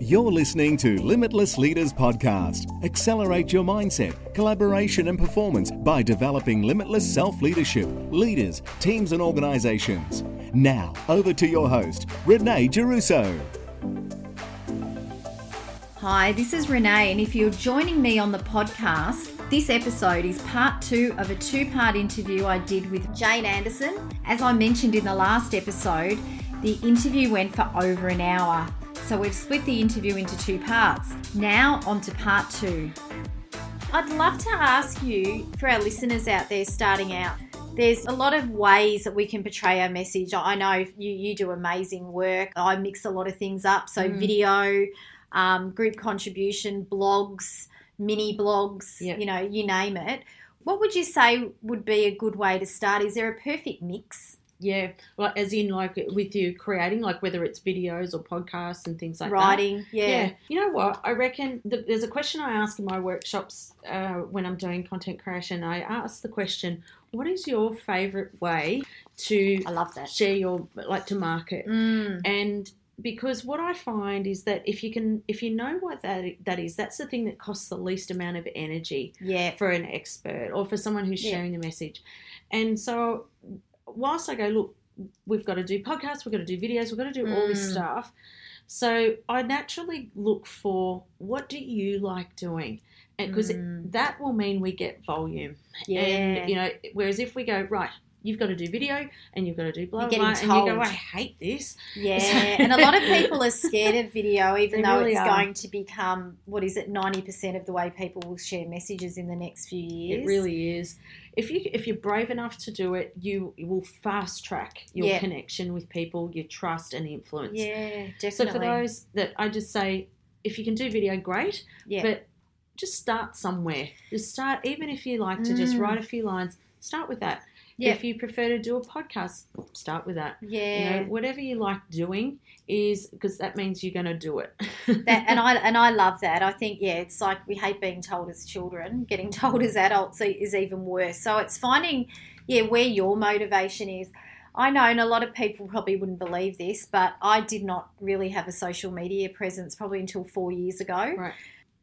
You're listening to Limitless Leaders Podcast. Accelerate your mindset, collaboration, and performance by developing limitless self leadership, leaders, teams, and organizations. Now, over to your host, Renee Giarrusso. Hi, this is Renee, and if you're joining me on the podcast, this episode is part two of a two part interview I did with Jane Anderson. As I mentioned in the last episode, the interview went for over an hour. So we've split the interview into two parts. Now, on to part two. I'd love to ask you, for our listeners out there starting out, there's a lot of ways that we can portray our message. I know you, you do amazing work. I mix a lot of things up. So, Mm. video, um, group contribution, blogs, mini blogs, Yep. you know, you name it. What would you say would be a good way to start? Is there a perfect mix? Yeah, well, as in like with you creating, like whether it's videos or podcasts and things like that. Writing, yeah. You know what? I reckon th- there's a question I ask in my workshops uh, when I'm doing content creation. I ask the question, "What is your favorite way to I love that. share your like to market?" Mm, And because what I find is that if you can, if you know what that that is, that's the thing that costs the least amount of energy yeah. for an expert or for someone who's Yeah. sharing the message. And so, whilst I go, look, we've got to do podcasts, we've got to do videos, we've got to do all this Mm. stuff. So, I naturally look for what do you like doing? Because Mm. that will mean we get volume. Yeah. And, you know, whereas if we go, right, you've got to do video and you've got to do blah, You're blah, blah, getting and you go. I hate this. Yeah, and a lot of people are scared of video, even They though really it's are. going to become what is it, ninety percent of the way people will share messages in the next few years. It really is. If you if you're brave enough to do it, you will fast track your Yeah. connection with people, your trust and influence. yeah, definitely. So for those that I just say, if you can do video, great. yeah, But just start somewhere. Just start, even if you like to just Mm. write a few lines. Start with that. Yeah. If you prefer to do a podcast, start with that. yeah. You know, whatever you like doing is because that means you're going to do it. that, and I and I love that. I think yeah, it's like we hate being told as children. Getting told as adults is even worse. So it's finding yeah where your motivation is. I know, and a lot of people probably wouldn't believe this, but I did not really have a social media presence probably until four years ago. Right.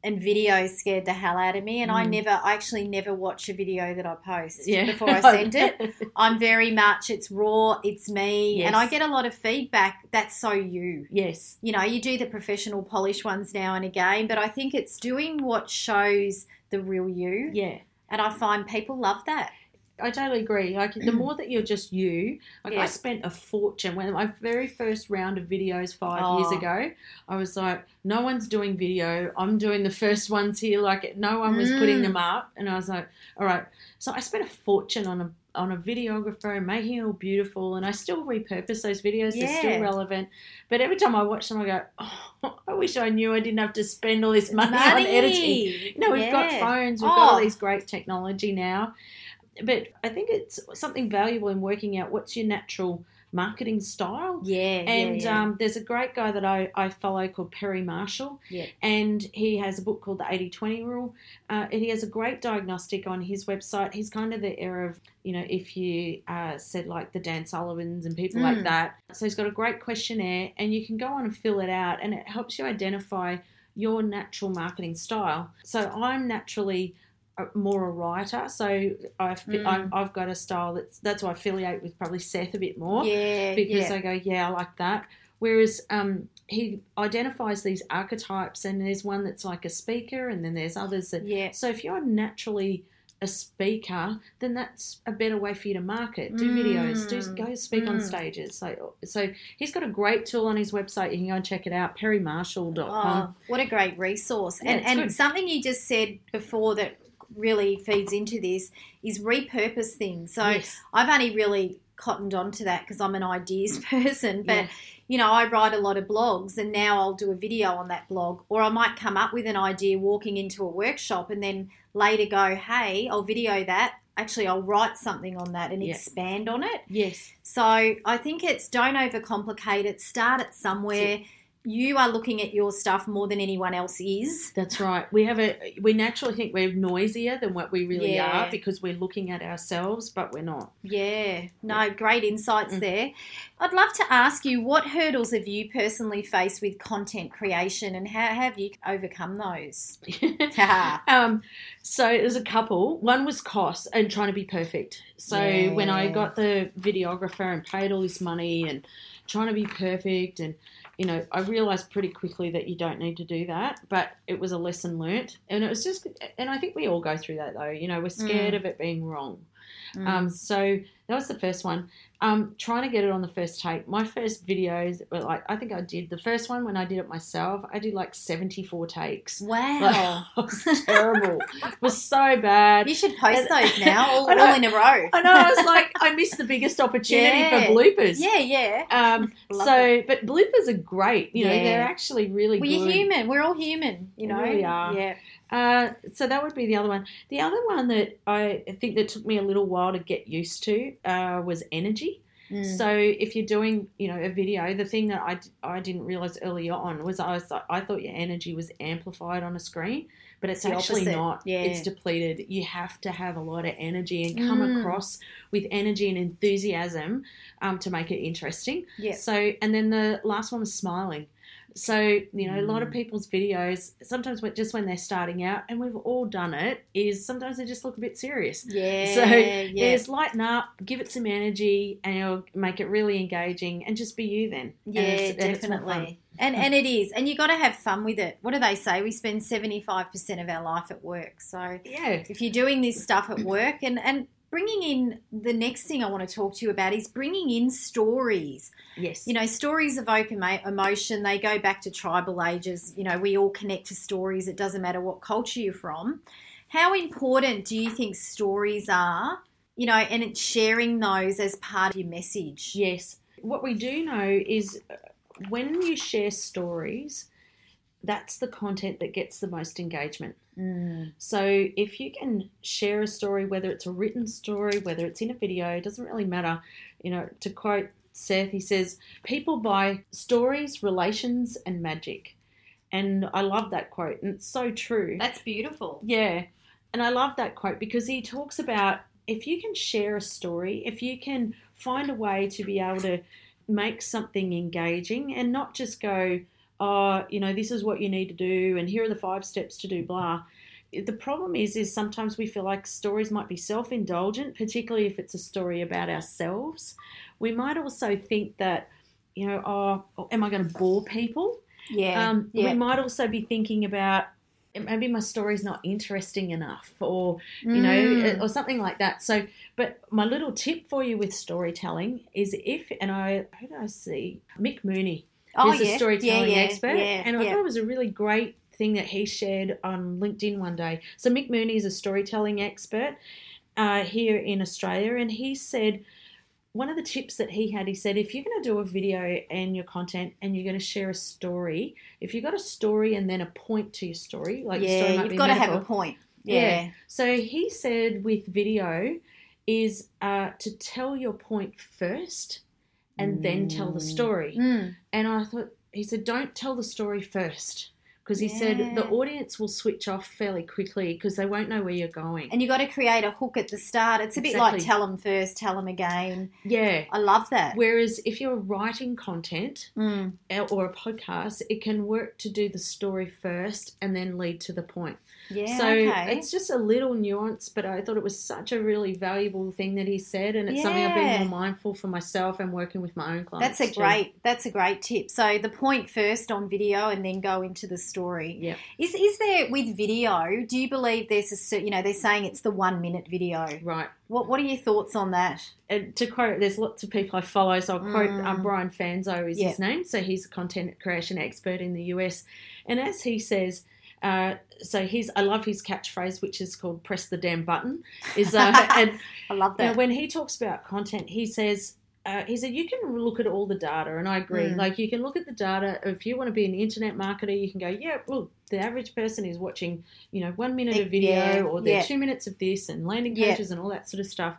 And video scared the hell out of me, and I Mm. never, I actually never watch a video that I post yeah. before I send it. I'm very much, it's raw, it's me, and I get a lot of feedback. That's so you yes. you know, you do the professional polish ones now and again, but I think it's doing what shows the real you. Yeah. And I find people love that. I totally agree. Like the more that you're just you, like Yeah. I spent a fortune when my very first round of videos five Oh. years ago. I was like, no one's doing video. I'm doing the first ones here. Like no one was putting Mm. them up, and I was like, all right. So I spent a fortune on a on a videographer and making it all beautiful, and I still repurpose those videos. yeah. They're still relevant. But every time I watch them, I go, oh, I wish I knew I didn't have to spend all this money, on editing. You know, we've got phones, we've got all Oh. these great technology now. But I think it's something valuable in working out what's your natural marketing style. Yeah, And yeah, yeah. Um, there's a great guy that I, I follow called Perry Marshall. Yeah. And he has a book called The 80 20 Rule. Uh, and he has a great diagnostic on his website. He's kind of the era of, you know, if you uh, said like the Dan Sullivans and people like Mm. that. So he's got a great questionnaire and you can go on and fill it out and it helps you identify your natural marketing style. So I'm naturally more a writer, so I fi- Mm. I'm, I've got a style that's that's why I affiliate with probably Seth a bit more yeah, because yeah. I go, yeah, I like that. Whereas um, he identifies these archetypes, and there's one that's like a speaker, and then there's others that. yeah. So if you're naturally a speaker, then that's a better way for you to market. Do Mm. videos, do go speak on Mm. stages. So, so he's got a great tool on his website. You can go and check it out, perrymarshall.com. Oh, what a great resource. Yeah, and and good. something you just said before that really feeds into this is repurpose things. So yes. I've only really cottoned on to that because I'm an ideas person, but Yeah. you know, I write a lot of blogs and now I'll do a video on that blog, or I might come up with an idea walking into a workshop and then later go, hey, I'll video that. Actually, I'll write something on that and Yeah. expand on it. Yes. So I think it's don't overcomplicate it. Start it somewhere. You are looking at your stuff more than anyone else is. That's right. We have a we naturally think we're noisier than what we really Yeah. are because we're looking at ourselves, but we're not. Yeah, no, great insights Mm. there. I'd love to ask you what hurdles have you personally faced with content creation and how have you overcome those? um, so there's a couple. One was cost and trying to be perfect. So when I got the videographer and paid all this money and trying to be perfect and you know, I realized pretty quickly that you don't need to do that, but it was a lesson learnt. And it was just, and I think we all go through that though. You know, we're scared Mm. of it being wrong. Mm. Um, so that was the first one. Um, trying to get it on the first take. My first videos were like, I think I did the first one when I did it myself. I did like 74 takes. wow. Like, it was terrible. it was so bad. you should post those now, all, know. all in a row. I know. I was like, I missed the biggest opportunity Yeah. for bloopers. Yeah, yeah. Um, so, but bloopers are great. You know, Yeah. they're actually really Well, good. you're human. We're all human, you We know. really are. Yeah. Uh, so that would be the other one. The other one that I think that took me a little while to get used to uh, was energy. Mm. So if you're doing, you know, a video, the thing that I, I didn't realize earlier on was I was I thought your energy was amplified on a screen, but it's The actually opposite. not. Yeah. It's depleted. You have to have a lot of energy and come Mm. across with energy and enthusiasm um, to make it interesting. Yeah. So and then the last one was smiling. So you know, a lot of Mm. people's videos sometimes just when they're starting out, and we've all done it, is sometimes they just look a bit serious. Yeah. So yeah. Just lighten up, give it some energy, and it'll make it really engaging, and just be you then. Yeah, and it's more fun. definitely. And and it is. And you got to have fun with it. What do they say? We spend 75% of our life at work. So Yeah, if you're doing this stuff at work and and bringing in the next thing I want to talk to you about is bringing in stories. yes, You know, stories evoke emotion. They go back to tribal ages. You know, we all connect to stories. It doesn't matter what culture you're from. How important do you think stories are? You know, and it's sharing those as part of your message. yes. What we do know is uh, when you share stories, that's the content that gets the most engagement. Mm. So if you can share a story, whether it's a written story, whether it's in a video, it doesn't really matter. You know, to quote Seth, he says, "People buy stories, relations, and magic." And I love that quote, and it's so true. That's beautiful. Yeah. And I love that quote because he talks about if you can share a story, if you can find a way to be able to make something engaging and not just go, oh, you know, this is what you need to do and here are the five steps to do blah. The problem is is sometimes we feel like stories might be self-indulgent, particularly if it's a story about ourselves. We might also think that, you know, oh, am I going to bore people? Yeah. Um, yeah. We might also be thinking about maybe my story's not interesting enough, or you know, Mm. or something like that. So, but my little tip for you with storytelling is if, and I who did I see Mick Mooney, oh, who's yeah. a storytelling yeah, yeah, expert, Yeah, and I yeah. thought it was a really great thing that he shared on LinkedIn one day. So Mick Mooney is a storytelling expert uh, here in Australia, and he said one of the tips that he had, he said, if you're going to do a video and your content and you're going to share a story, if you've got a story and then a point to your story, like the story yeah, you've got to have a point. Yeah. Yeah. So he said with video is uh, to tell your point first and then tell the story. Mm. And I thought, he said, don't tell the story first. Because he said the audience will switch off fairly quickly because they won't know where you're going. And you've got to create a hook at the start. It's a bit like tell them first, tell them again. yeah. I love that. Whereas if you're writing content, Mm. or a podcast, it can work to do the story first and then lead to the point. Yeah. so okay. it's just a little nuance, but I thought it was such a really valuable thing that he said, and it's something I've been more mindful for myself and working with my own clients. That's a too. great. That's a great tip. So the point first on video, and then go into the story. Yep. Is is there with video? Do you believe there's a you know they're saying it's the one minute video? Right. What What are your thoughts on that? And to quote, there's lots of people I follow, so I'll quote Mm. um, Brian Fanzo is Yeah. his name. So he's a content creation expert in the US, and as he says. Uh, so he's I love his catchphrase, which is called "press the damn button." Is uh, and I love Now, that. when he talks about content, he says, uh, he said, you can look at all the data, and I agree. Mm. Like, you can look at the data. If you want to be an internet marketer, you can go, yeah, well, the average person is watching, you know, one minute of video, Yeah, or they're yeah. two minutes of this, and landing Yeah. pages, and all that sort of stuff.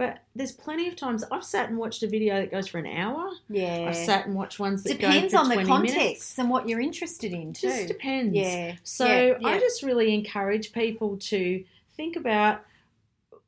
But there's plenty of times I've sat and watched a video that goes for an hour. Yeah. I've sat and watched ones that Depends go for on the context minutes. and what you're interested in too. Just depends. Yeah. So yeah, yeah. I just really encourage people to think about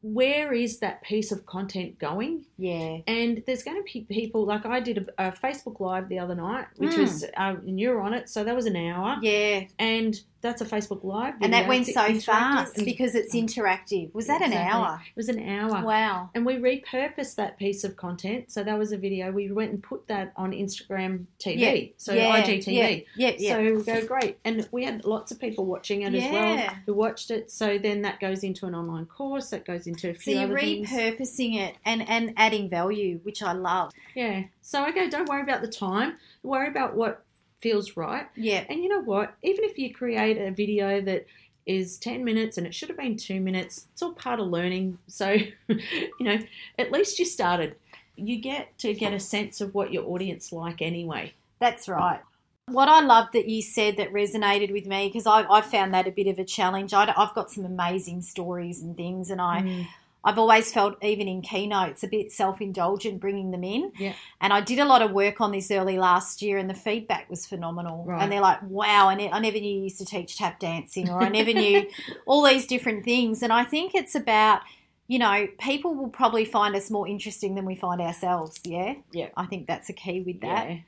where is that piece of content going yeah. and there's going to be people like i did a, a facebook live the other night which Mm. was uh, and you were on it so that was an hour Yeah. and that's a facebook live And that went so fast because it's um, interactive. Was that an hour? it was an hour Wow. and we repurposed that piece of content so that was a video we went and put that on instagram tv Yeah. so yeah, igtv Yeah. Yeah. yeah. So we go great, and we had lots of people watching it as well who watched it. So then that goes into an online course, that goes into a few. so you're other things. repurposing it and, and adding value, which I love. Yeah. So I go, don't worry about the time. Worry about what feels right. Yeah. And you know what? Even if you create a video that is 10 minutes and it should have been two minutes, it's all part of learning. So, you know, at least you started. You get to get a sense of what your audience like anyway. That's right. What I love that you said that resonated with me because I, I found that a bit of a challenge. I, have got some amazing stories and things, and I Mm. I've always felt even in keynotes a bit self indulgent bringing them in. Yeah. And I did a lot of work on this early last year, and the feedback was phenomenal. Right. And they're like, "Wow, I, ne- I never knew you used to teach tap dancing, or I never knew all these different things." And I think it's about you know, people will probably find us more interesting than we find ourselves. Yeah. Yeah. I think that's a key with that. Yeah.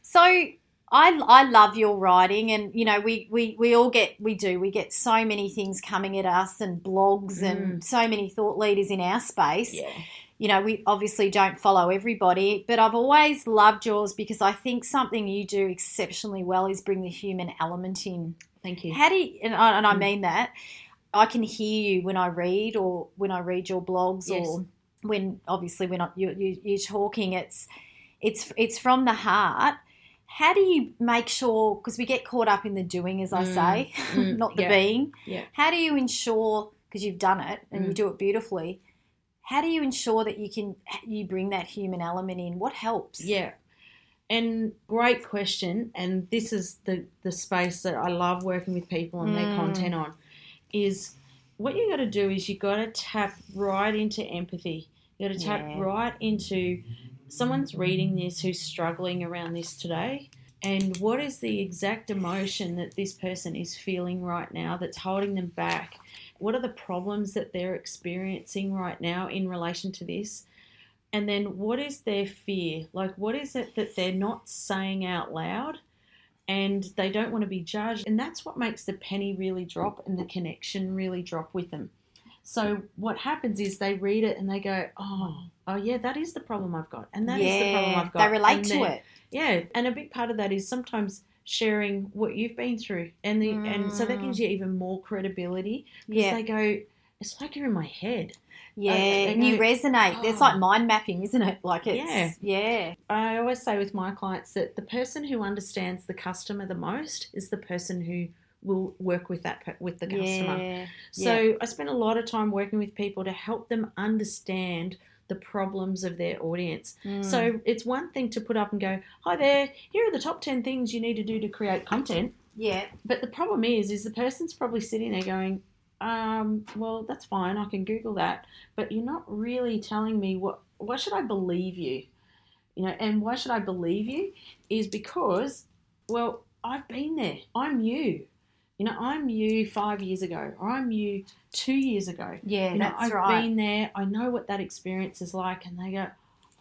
So I, I love your writing, and you know we, we, we all get we do we get so many things coming at us, and blogs, and so many thought leaders in our space. Yeah. You know we obviously don't follow everybody, but I've always loved yours because I think something you do exceptionally well is bring the human element in. Thank you. How do you, and I, and I Mm. mean that I can hear you when I read or when I read your blogs Yes. or when obviously when I, you, you you're talking it's it's it's from the heart. How do you make sure because we get caught up in the doing as I Mm, say, mm, not the yeah, being. yeah. How do you ensure because you've done it and you Mm. do it beautifully? How do you ensure that you can you bring that human element in? What helps? Yeah. And great question. And this is the, the space that I love working with people and their Mm. content on is what you got to do is you got to tap right into empathy. You got to tap Yeah. right into someone's reading this who's struggling around this today. And what is the exact emotion that this person is feeling right now that's holding them back? What are the problems that they're experiencing right now in relation to this? And then what is their fear? Like, what is it that they're not saying out loud and they don't want to be judged? And that's what makes the penny really drop and the connection really drop with them. So, what happens is they read it and they go, Oh, oh yeah, that is the problem I've got. And that is the problem I've got. they relate And to then- it. yeah, and a big part of that is sometimes sharing what you've been through, and the and so that Mm. gives you even more credibility because Yeah, they go, it's like you're in my head. yeah, they and you resonate. It's "Oh." like mind mapping, isn't it? Like it's Yeah. yeah, I always say with my clients that the person who understands the customer the most is the person who will work with that with the customer. yeah, So I spend a lot of time working with people to help them understand the problems of their audience. Mm. So it's one thing to put up and go, "Hi there, here are the top 10 things you need to do to create content." yeah, But the problem is, is the person's probably sitting there going, um, "Well, that's fine. I can Google that." But you're not really telling me what. Why should I believe you? You know, and why should I believe you? Is because, well, I've been there. I'm you. You know, I'm you five years ago, or I'm you two years ago. yeah. You know, that's I've right. been there. I know what that experience is like, and they go,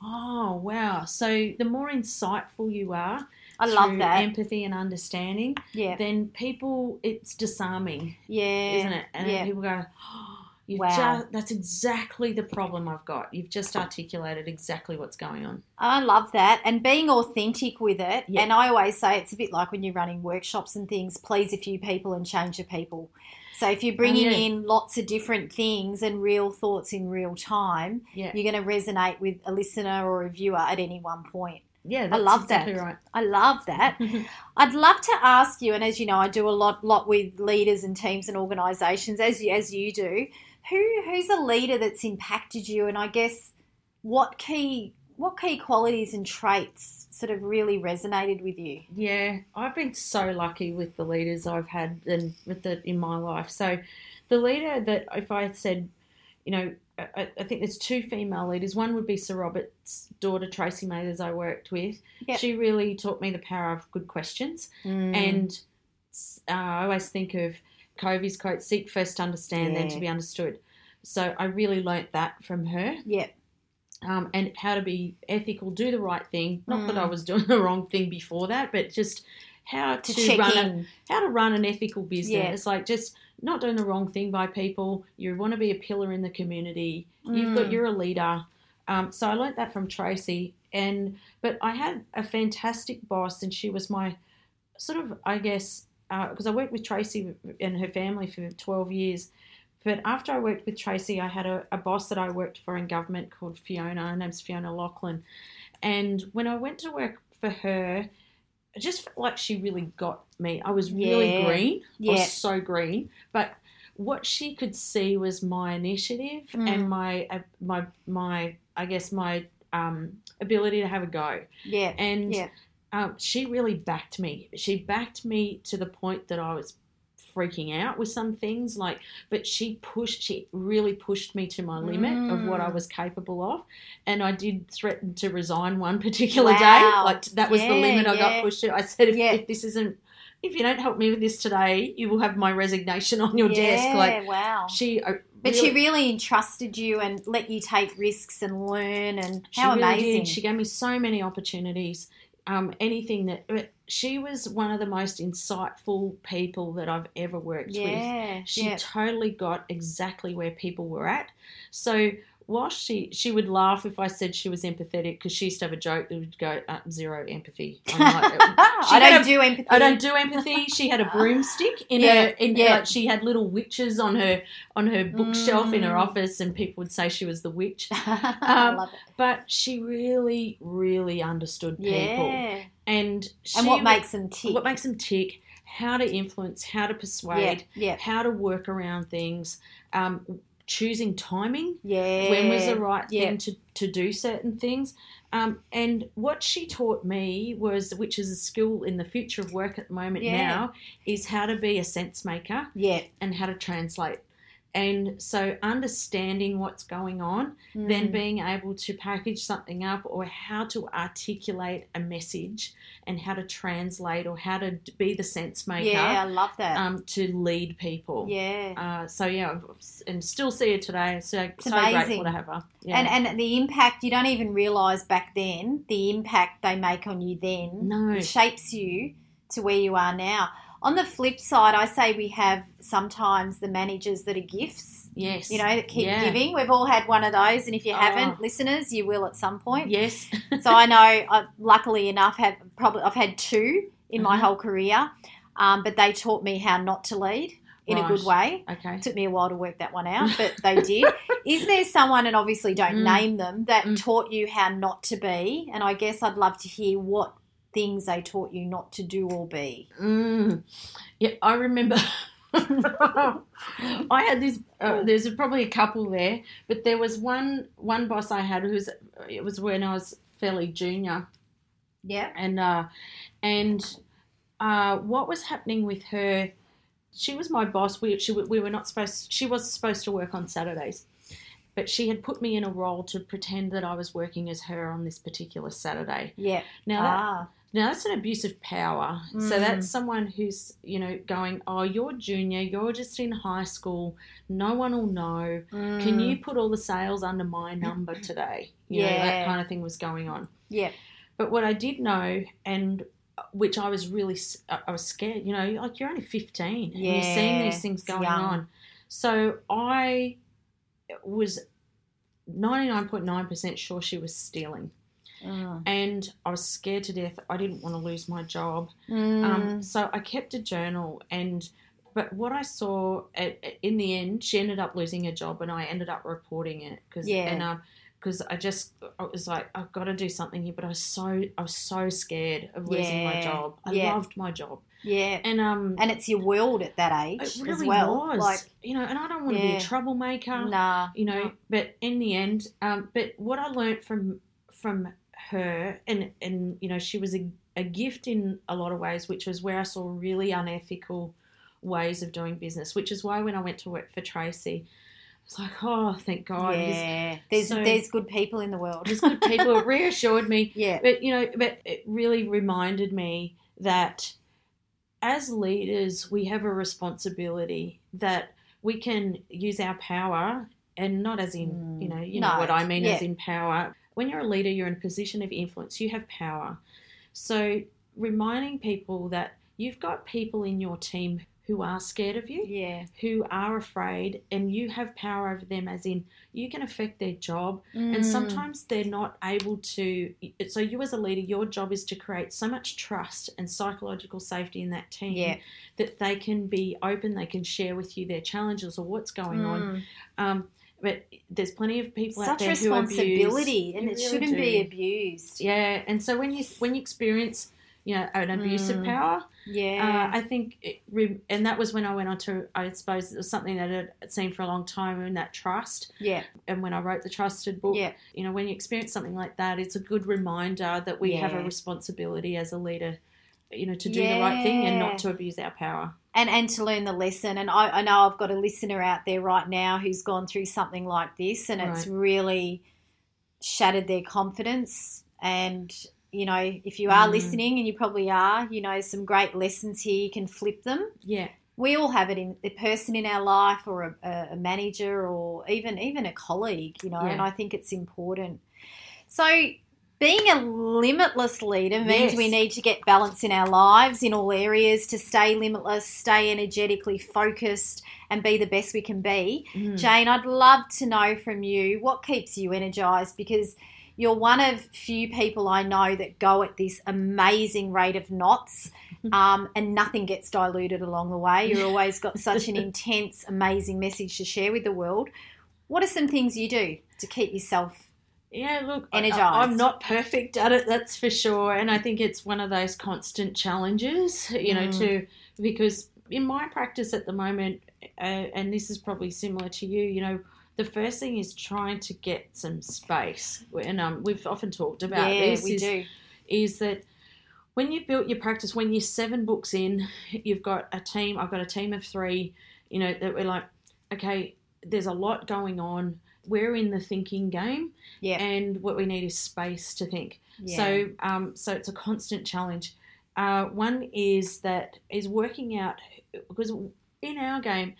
"Oh, wow!" So the more insightful you are, I love that. empathy and understanding, yeah, then people it's disarming, yeah, isn't it? And yeah. people go, oh, you've Wow. just, that's exactly the problem I've got. You've just articulated exactly what's going on. I love that. And being authentic with it. Yeah. And I always say it's a bit like when you're running workshops and things, please a few people and change a people. So if you're oh, bringing Oh, yeah. in lots of different things and real thoughts in real time, Yeah, you're going to resonate with a listener or a viewer at any one point. yeah, that's love exactly that. right. I love that. I'd love to ask you, and as you know, I do a lot, lot with leaders and teams and organisations, as you, as you do. Who, who's a leader that's impacted you, and I guess what key, what key qualities and traits sort of really resonated with you? Yeah, I've been so lucky with the leaders I've had and with the in my life. So, the leader that if I said, you know, I, I think there's two female leaders. One would be Sir Robert's daughter, Tracy Mathers, I worked with. Yep. She really taught me the power of good questions. Mm. And uh, I always think of Covey's quote seek first to understand, then to be understood. So I really learnt that from her. yeah, Um, and how to be ethical, do the right thing. Not that I Mm. was doing the wrong thing before that, but just how to to, run a, how to run an ethical business. Yeah. It's like just not doing the wrong thing by people. You want to be a pillar in the community. You've got Mm. you're a leader. Um, so I learnt that from Tracy, and but I had a fantastic boss, and she was my sort of I guess because I worked with Tracy and her family for twelve years. But after I worked with Tracy, I had a, a boss that I worked for in government called Fiona. Her name's Fiona Lachlan. And when I went to work for her, I just felt like she really got me. I was really Yeah. green. I Yeah. was so green. But what she could see was my initiative Mm. and my uh, my my I guess my um, ability to have a go. Yeah, And Yeah. Um, she really backed me. She backed me to the point that I was freaking out with some things like but she pushed she really pushed me to my limit of what I Mm. was capable of and I did threaten to resign one particular Wow. day like that was the Yeah, limit I yeah. got pushed to I said if, Yeah. if this isn't if you don't help me with this today you will have my resignation on your desk like wow. she uh, But really- she really entrusted you and let you take risks and learn, and She how really amazing! Did. She gave me so many opportunities. Um, anything that she was one of the most insightful people that I've ever worked with. yeah, She yeah. totally got exactly where people were at. So while she she would laugh if I said she was empathetic because she used to have a joke that would go uh, zero empathy. I'm like, I don't a- do empathy. I don't do empathy. She had a broomstick in Yeah, her. In, yeah. like, she had little witches on her on her bookshelf in her Mm. office, and people would say she was the witch I Um, love it. but she really, really understood people, Yeah. and she, And what makes them tick? what makes them tick, how to influence, how to yeah, persuade, yeah, how to work around things, um, choosing timing. yeah. When was the right yeah. thing to, to do certain things? Um, and what she taught me was, which is a skill in the future of work at the moment Yeah. now, is how to be a sense maker Yeah. and how to translate. And so, understanding what's going on then Mm. being able to package something up or how to articulate a message and how to translate or how to be the sense maker Yeah, I love that. um, to lead people. yeah. Uh, so yeah, and still see her today. So, It's so amazing. grateful to have her. Yeah. And and the impact you don't even realize back then the impact they make on you then No. it shapes you to where you are now. On the flip side, I say we have sometimes the managers that are gifts, yes, you know, that keep Yeah. giving. We've all had one of those, and if you Oh. haven't, listeners, you will at some point. yes, so I know, I, luckily enough, have probably I've had two in my Uh-huh. whole career, um, but they taught me how not to lead in a good way. okay. It took me a while to work that one out, but they did. Is there someone, and obviously don't Mm. name them, that Mm. taught you how not to be? And I guess I'd love to hear what things they taught you not to do or be. Mm. Yeah, I remember. I had this. Uh, there's probably a couple there, but there was one one boss I had who was. It was when I was fairly junior, Yeah. and uh, and uh, what was happening with her? She was my boss. We she, we were not supposed. She was supposed to work on Saturdays, but she had put me in a role to pretend that I was working as her on this particular Saturday. Yeah. Now that ah. Now that's an abuse of power. So Mm. that's someone who's, you know, going, Oh, you're junior, you're just in high school, no one will know. Can Mm. you put all the sales under my number today? You know, Yeah. that kind of thing was going on. Yeah. But what I did know, and which I was really, I was scared, you know, like you're only 15 and you're seeing these things going young. on. So I was 99.9% sure she was stealing. Mm. And I was scared to death. I didn't want to lose my job. Mm. Um, so I kept a journal, and but what I saw at, in the end, she ended up losing her job, and I ended up reporting it because Yeah. and um because I just I was like I've got to do something here, but I was so I was so scared of losing my job. I Yeah. loved my job, yeah. and um. And it's your world at that age it really as well. was, Like, you know, and I don't want to be a troublemaker nah. you know nah. but in the end um, but what i learned from from her and and you know she was a, a gift in a lot of ways which was where i saw really unethical ways of doing business which is why when i went to work for tracy it's like, oh, thank God. Yeah, there's so- there's good people in the world. There's good people. It reassured me. yeah, But, you know, but it really reminded me that as leaders, we have a responsibility that we can use our power and not as in, Mm, you know, you no, know what I mean as in power. When you're a leader, you're in a position of influence, you have power. So reminding people that you've got people in your team who are scared of you, yeah, who are afraid, and you have power over them, as in you can affect their job. And Mm. sometimes they're not able to. So, you as a leader, your job is to create so much trust and psychological safety in that team Yeah. that they can be open, they can share with you their challenges or what's going on. Mm. Um, but there's plenty of people out such there who abuse. responsibility, and You it really shouldn't be abused. Yeah, and so when you when you experience, you know, an abuse of Mm. power, Yeah, uh, I think, it, and that was when I went on to, I suppose, it was something that I'd seen for a long time in that trust. yeah, And when I wrote the Trusted book, yeah. you know, when you experience something like that, it's a good reminder that we have a responsibility as a leader, you know, to do the right thing and not to abuse our power. And and to learn the lesson. And I, I know I've got a listener out there right now who's gone through something like this, and it's really shattered their confidence. And you know, if you are Mm. listening, and you probably are, you know, some great lessons here. You can flip them. Yeah, We all have it in a person in our life, or a, a manager, or even even a colleague. You know, and I think it's important. So. Being a limitless leader means Yes. we need to get balance in our lives in all areas to stay limitless, stay energetically focused, and be the best we can be. Mm. Jane, I'd love to know from you what keeps you energized because you're one of few people I know that go at this amazing rate of knots. Um, and nothing gets diluted along the way. You've always got such an intense, amazing message to share with the world. What are some things you do to keep yourself Yeah, look, Energized. I, am not perfect at it, that's for sure. And I think it's one of those constant challenges, you know, Mm. to because in my practice at the moment, uh, and this is probably similar to you, you know, the first thing is trying to get some space. And um, we've often talked about yeah, this. we is, do. is that when you've built your practice, when you're seven books in, you've got a team. I've got a team of three. You know that we're like, okay, there's a lot going on. We're in the thinking game, Yeah. and what we need is space to think. Yeah. So, um, so it's a constant challenge. Uh, one is that is working out because in our game,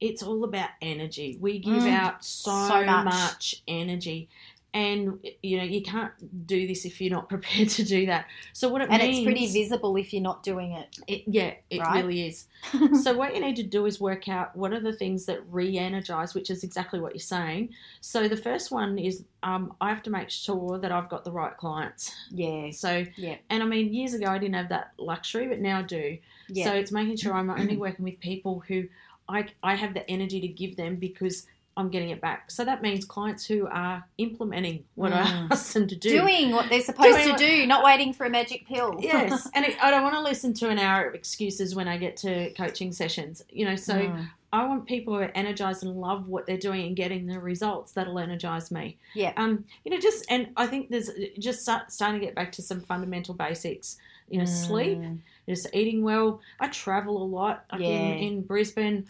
it's all about energy. We give Mm. out so, So much. much energy, and you know you can't do this if you're not prepared to do that. So what it and means, it's pretty visible if you're not doing it. it, yeah, it Right? really is. so what you need to do is work out what are the things that re-energize, which is exactly what you're saying. So the first one is um, I have to make sure that I've got the right clients. yeah. So Yeah. and I mean years ago I didn't have that luxury, but now I do. Yeah. So it's making sure I'm only working with people who I I have the energy to give them because I'm getting it back. So that means clients who are implementing what I Mm. ask them to do. doing what they're supposed Doing to what- do, not waiting for a magic pill. yes, and it, I don't want to listen to an hour of excuses when I get to coaching sessions. You know, so Mm. I want people who are energized and love what they're doing and getting the results that'll energize me. Yeah. Um, you know, just and I think there's just start, starting to get back to some fundamental basics. You know, sleep, Mm. just eating well. I travel a lot. Yeah. in, in Brisbane,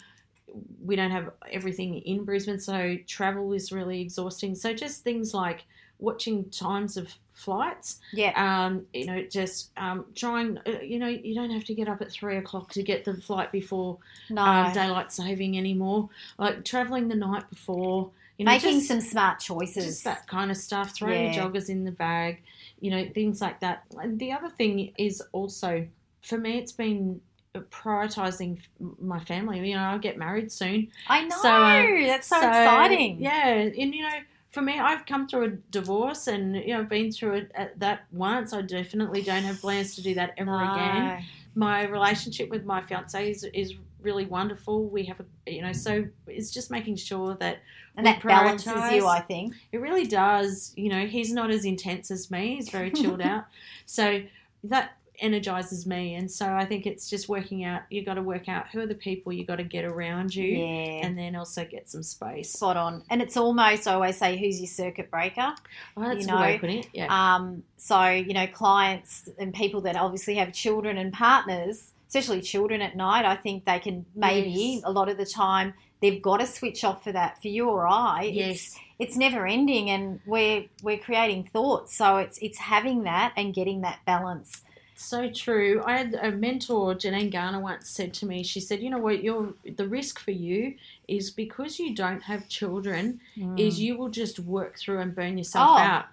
we don't have everything in Brisbane, so travel is really exhausting. So just things like watching times of flights. Yeah. Um, you know, just um, trying. uh, You know, you don't have to get up at three o'clock to get the flight before no. um, daylight saving anymore. Like traveling the night before. You know, Making just, some smart choices. just that kind of stuff. Throwing Yeah. your joggers in the bag. You know, things like that. And the other thing is also for me, it's been prioritizing my family. You know, I'll get married soon. I know. So, um, That's so, exciting. Yeah, and you know, for me, I've come through a divorce, and you know, I've been through it at that once. I definitely don't have plans to do that ever No. again. My relationship with my fiance is is really wonderful. We have a, you know, so it's just making sure that And that balances you, I think. it really does. You know, he's not as intense as me. He's very chilled out. So that energizes me. And so I think it's just working out. You got to work out who are the people you got to get around you, Yeah. and then also get some space. Spot on. And it's almost, I always say, who's your circuit breaker? Oh, that's you good way it. Yeah. Um, so, you know, clients and people that obviously have children and partners. especially children at night. I think they can maybe Yes. a lot of the time they've got to switch off for that. For you or I, it's, Yes. it's never ending, and we're we're creating thoughts. So it's it's having that and getting that balance. So true. I had a mentor, Janine Garner, once said to me, she said, "You know what? You're the risk for you is because you don't have children, is mm. you will just work through and burn yourself Oh. out."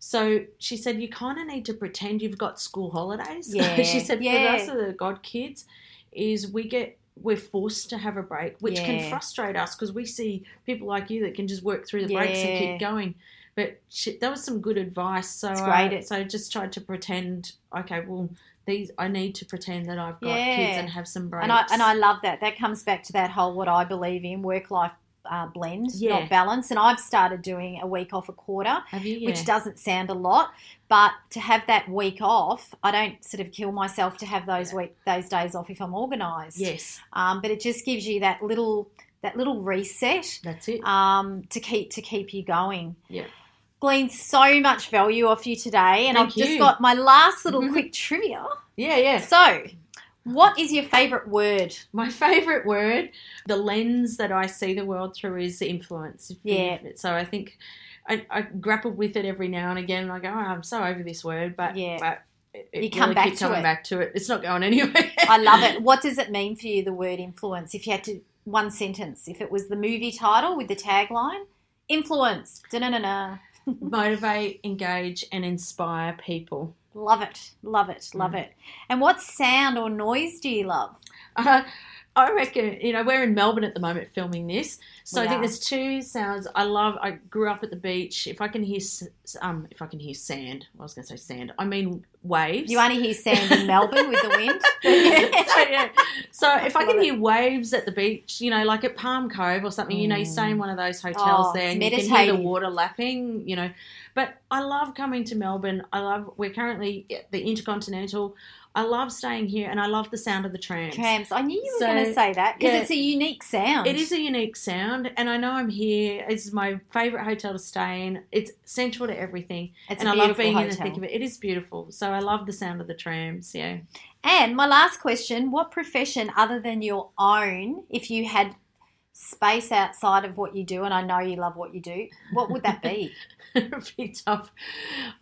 So she said, "You kind of need to pretend you've got school holidays." Yeah, she said, yeah. "For us, the God kids, is we get." We're forced to have a break, which Yeah. can frustrate us because we see people like you that can just work through the breaks and keep going. But she, that was some good advice. So, I, so I just tried to pretend. Okay, well, these I need to pretend that I've got Yeah. kids and have some breaks. And I and I love that. That comes back to that whole what I believe in work life uh, blend, Yeah. not balance. And I've started doing a week off a quarter. have you, yeah. which doesn't sound a lot, but to have that week off, I don't sort of kill myself to have those week those days off if I'm organised. yes, Um, but it just gives you that little that little reset that's it. um, to keep to keep you going. Yeah. Gleaned so much value off you today, and Thank I've just got my last little Mhm. quick trivia. yeah, yeah. So, what is your favourite word? My favorite word, the lens that I see the world through, is influence. Yeah. So I think I, I grapple with it every now and again. And I go, oh, I'm so over this word, but Yeah. but it, it You come really back keeps to coming it. back to it. It's not going anywhere. I love it. What does it mean for you, the word influence? If you had to one sentence, if it was the movie title with the tagline, influence. Da-na-na-na. Motivate, engage, and inspire people. Love it. Love it. Love Mm. it. And what sound or noise do you love? Uh, I reckon, you know, we're in Melbourne at the moment filming this. So We I think there's two sounds I love. I grew up at the beach. If I can hear, um, if I can hear sand, I was going to say sand. I mean waves. You only hear sand in Melbourne with the wind. so, yeah. so if I can it. hear waves at the beach, you know, like at Palm Cove or something, you know, you stay in mm. one of those hotels Oh, there and you can hear the water lapping, you know. But I love coming to Melbourne. I love, we're currently at the Intercontinental. I love staying here and I love the sound of the trams. Trams. I knew you were So, going to say that because yeah. it's a unique sound. It is a unique sound, and I know I'm here. It's my favourite hotel to stay in. It's central to everything, It's and I love being in the hotel. thick of it. It is beautiful, so I love the sound of the trams. Yeah, And my last question what profession, other than your own, if you had space outside of what you do, and I know you love what you do, what would that be? it'd be tough.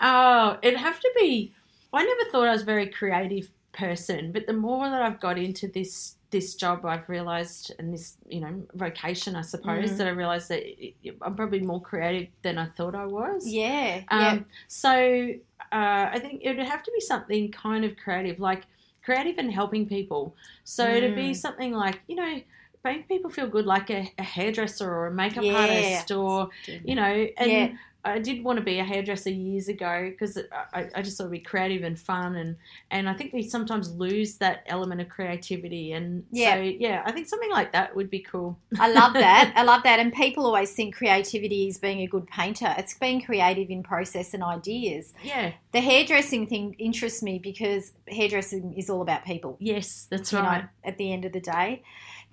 Oh, it'd have to be. I never thought I was a very creative person, but the more that I've got into this this job, I've realised, and this you know vocation, I suppose, Mhm. that I realised that it, it- I'm probably more creative than I thought I was. yeah. Um, yeah. So uh, I think it would have to be something kind of creative, like creative and helping people. So it'd be Mm. something like you know, make people feel good, like a, a hairdresser or a makeup Yeah. artist, or you know. And Yeah. I did want to be a hairdresser years ago because I, I just thought it'd be creative and fun, and and I think we sometimes lose that element of creativity, and Yeah. so yeah, I think something like that would be cool. I love that. I love that. And people always think creativity is being a good painter. It's being creative in process and ideas. yeah, The hairdressing thing interests me because hairdressing is all about people. yes, that's you know, right. at the end of the day.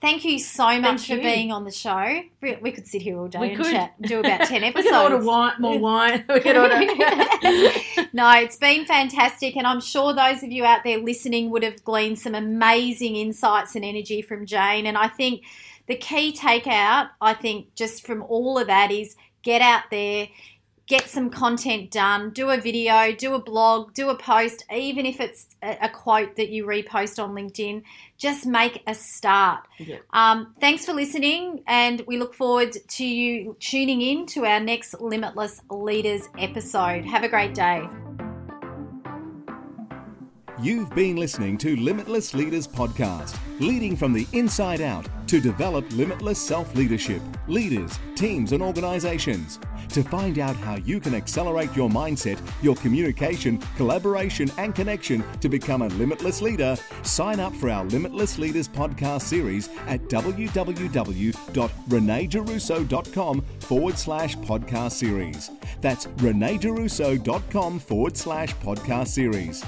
Thank you so much for you. being on the show. We, could sit here all day We and could. chat, do about 10 episodes. We could order wine, more wine. We could order. no, it's been fantastic, and I'm sure those of you out there listening would have gleaned some amazing insights and energy from Jane. And I think the key takeout, I think, just from all of that is get out there, get some content done, do a video, do a blog, do a post, even if it's a, a quote that you repost on LinkedIn. Just make a start. Yeah. Um, thanks for listening, and we look forward to you tuning in to our next Limitless Leaders episode. Have a great day. You've been listening to Limitless Leaders Podcast, leading from the inside out to develop limitless self leadership, leaders, teams, and organizations. To find out how you can accelerate your mindset, your communication, collaboration, and connection to become a limitless leader, sign up for our Limitless Leaders podcast series at www.reneegiarrusso.com forward slash podcast series. That's reneegiarrusso.com forward slash podcast series.